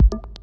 you.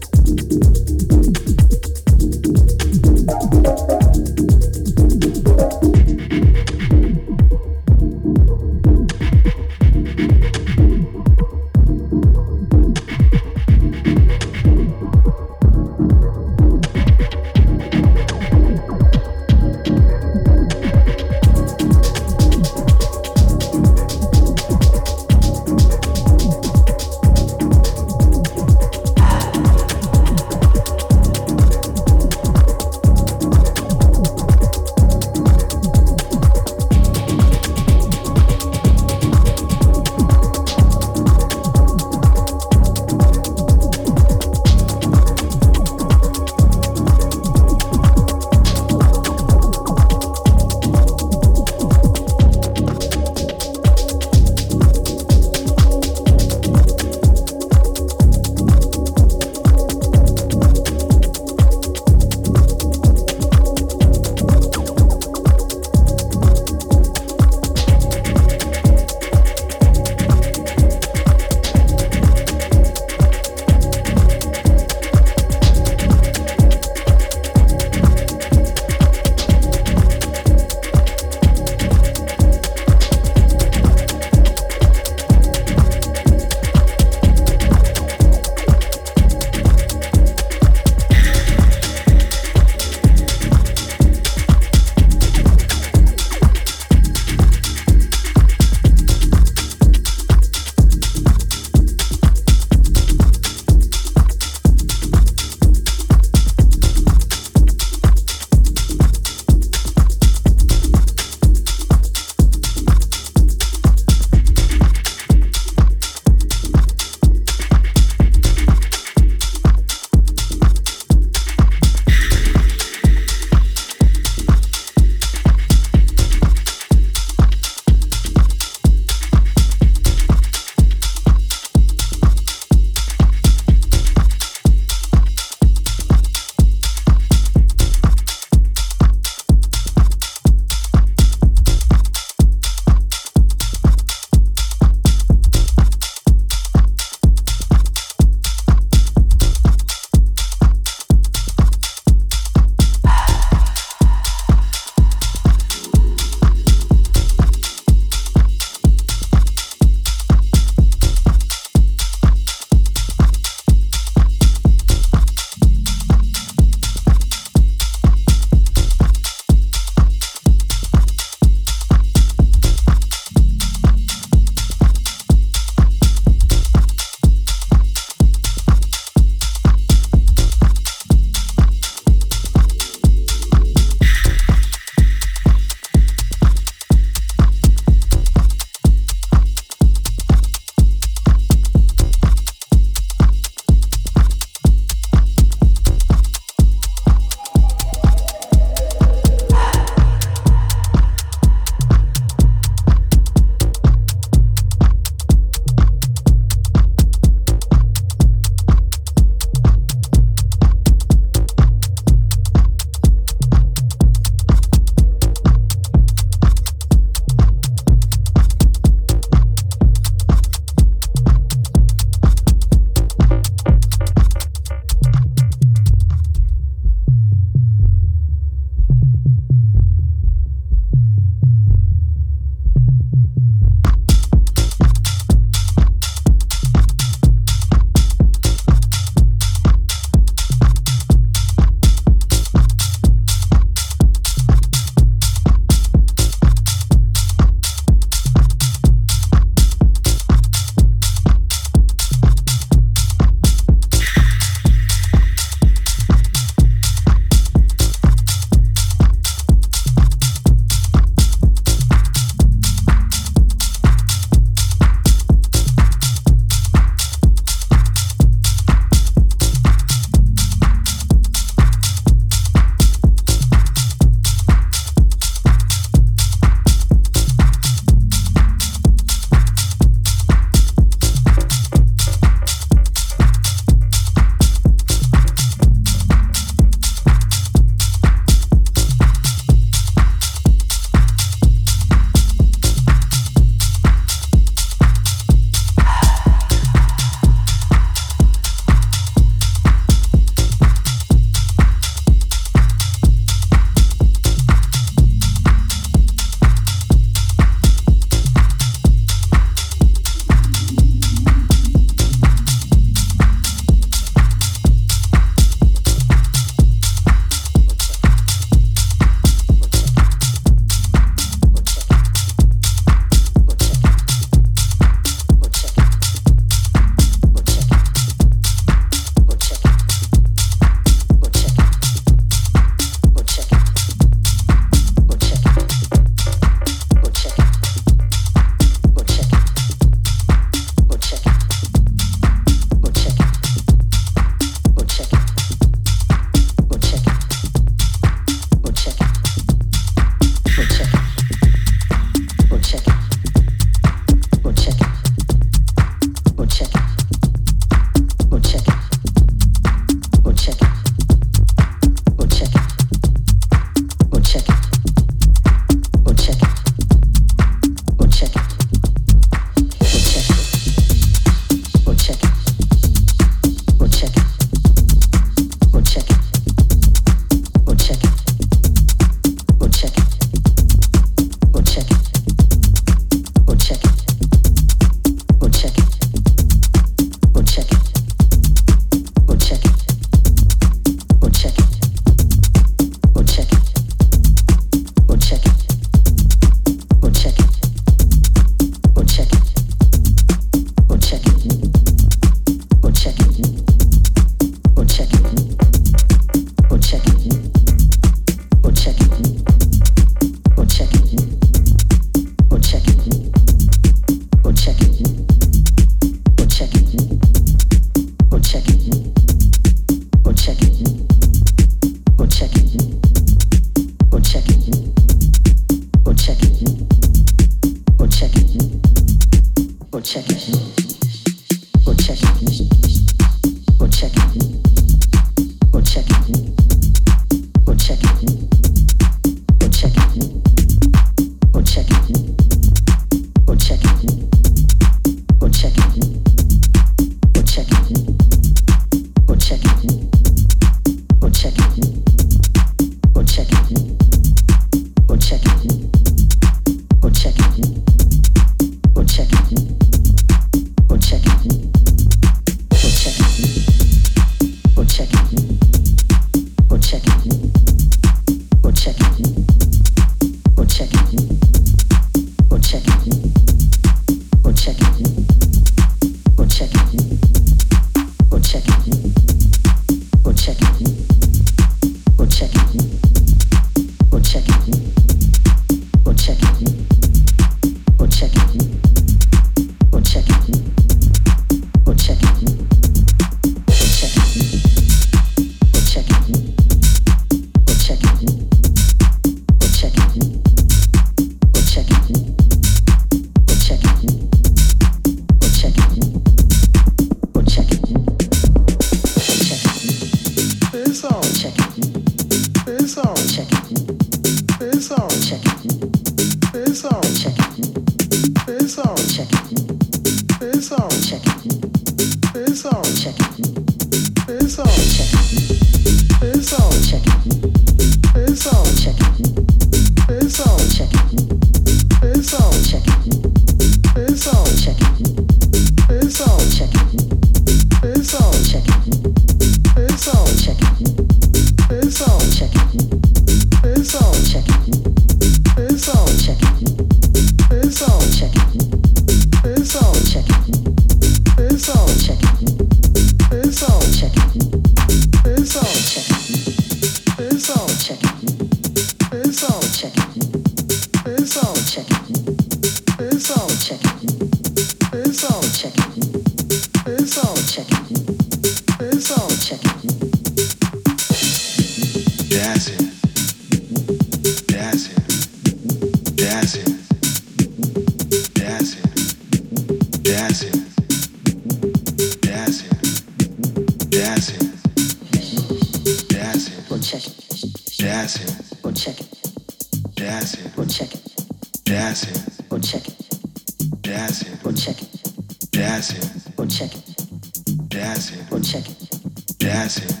dancing, or check it, dancing, or check it, dancing, or check it, dancing, or check it, dancing.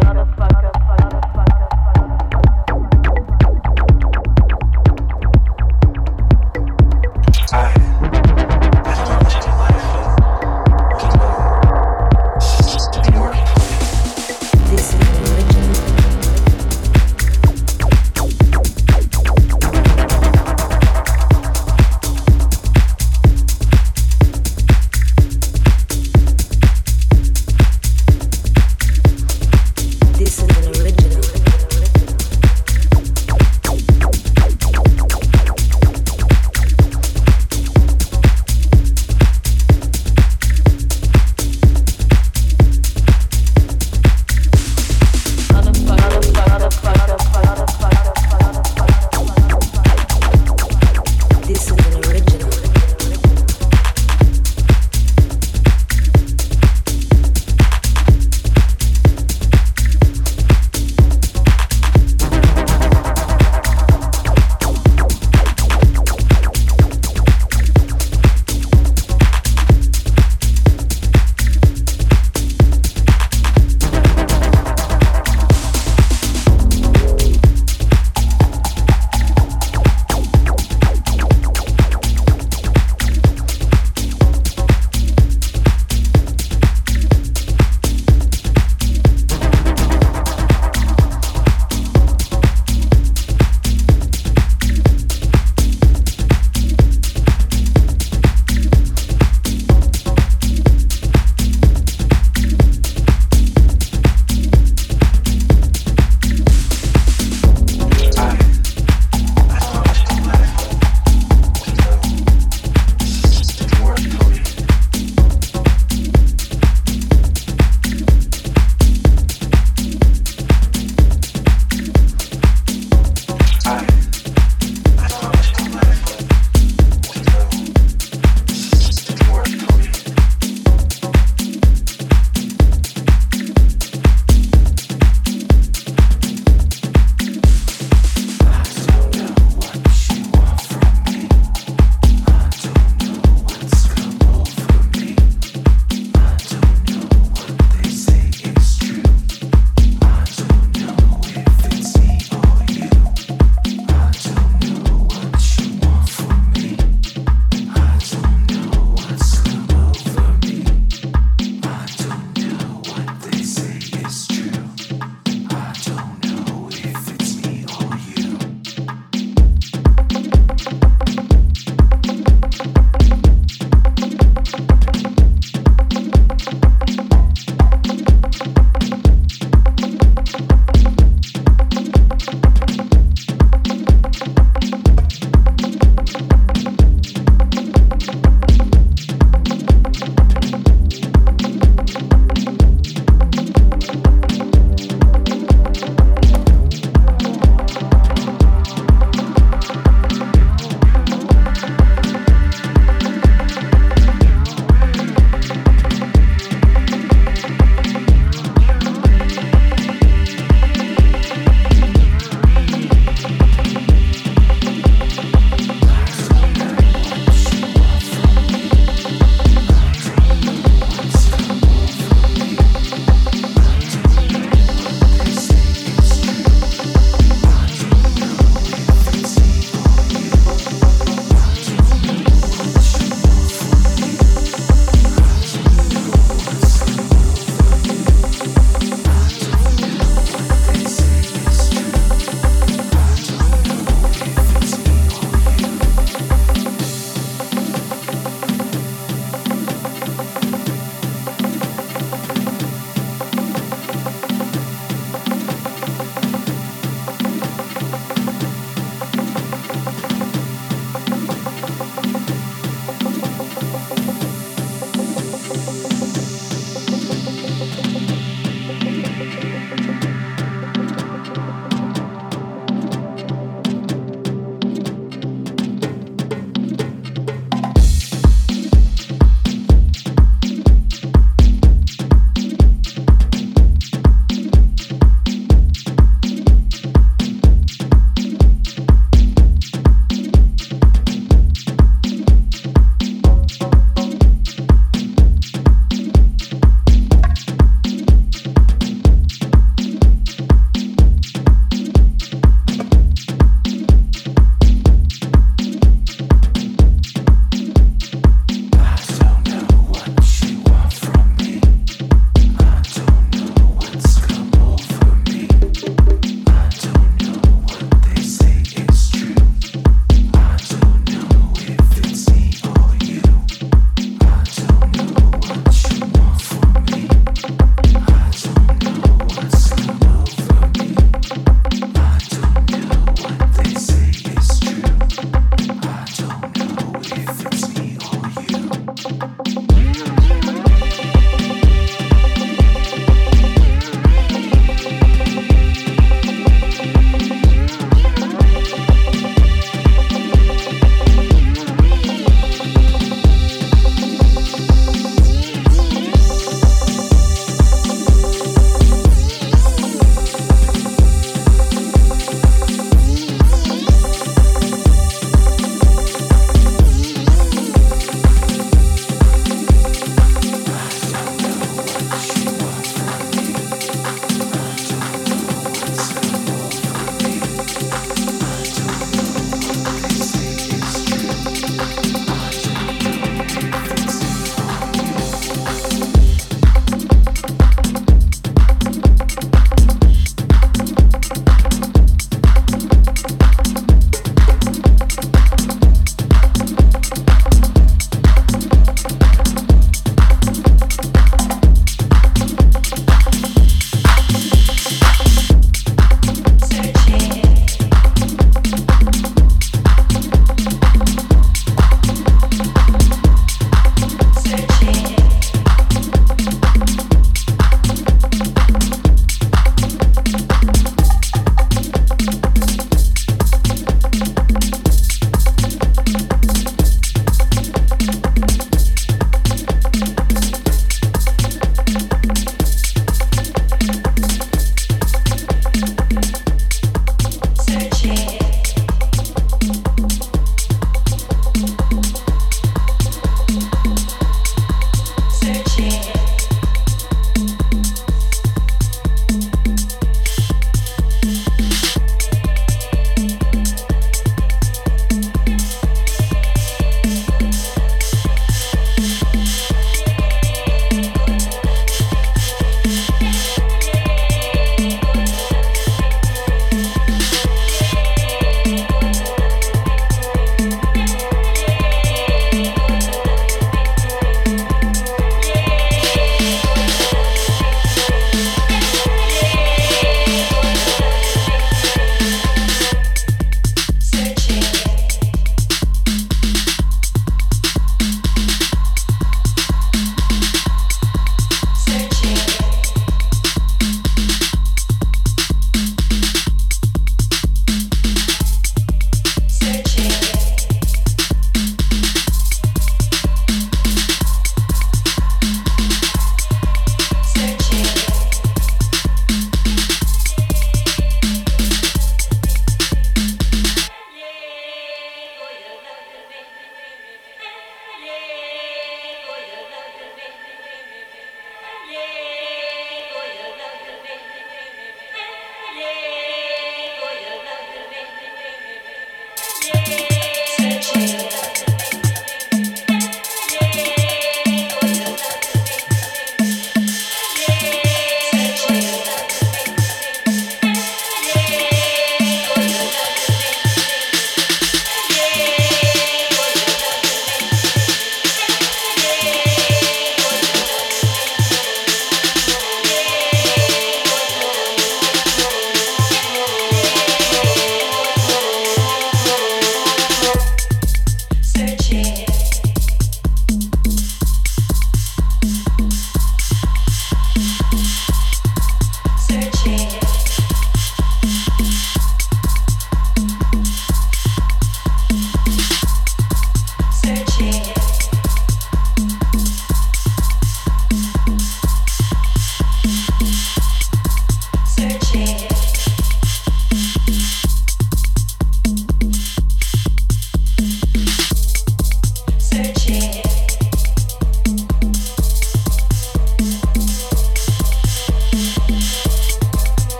motherfucker.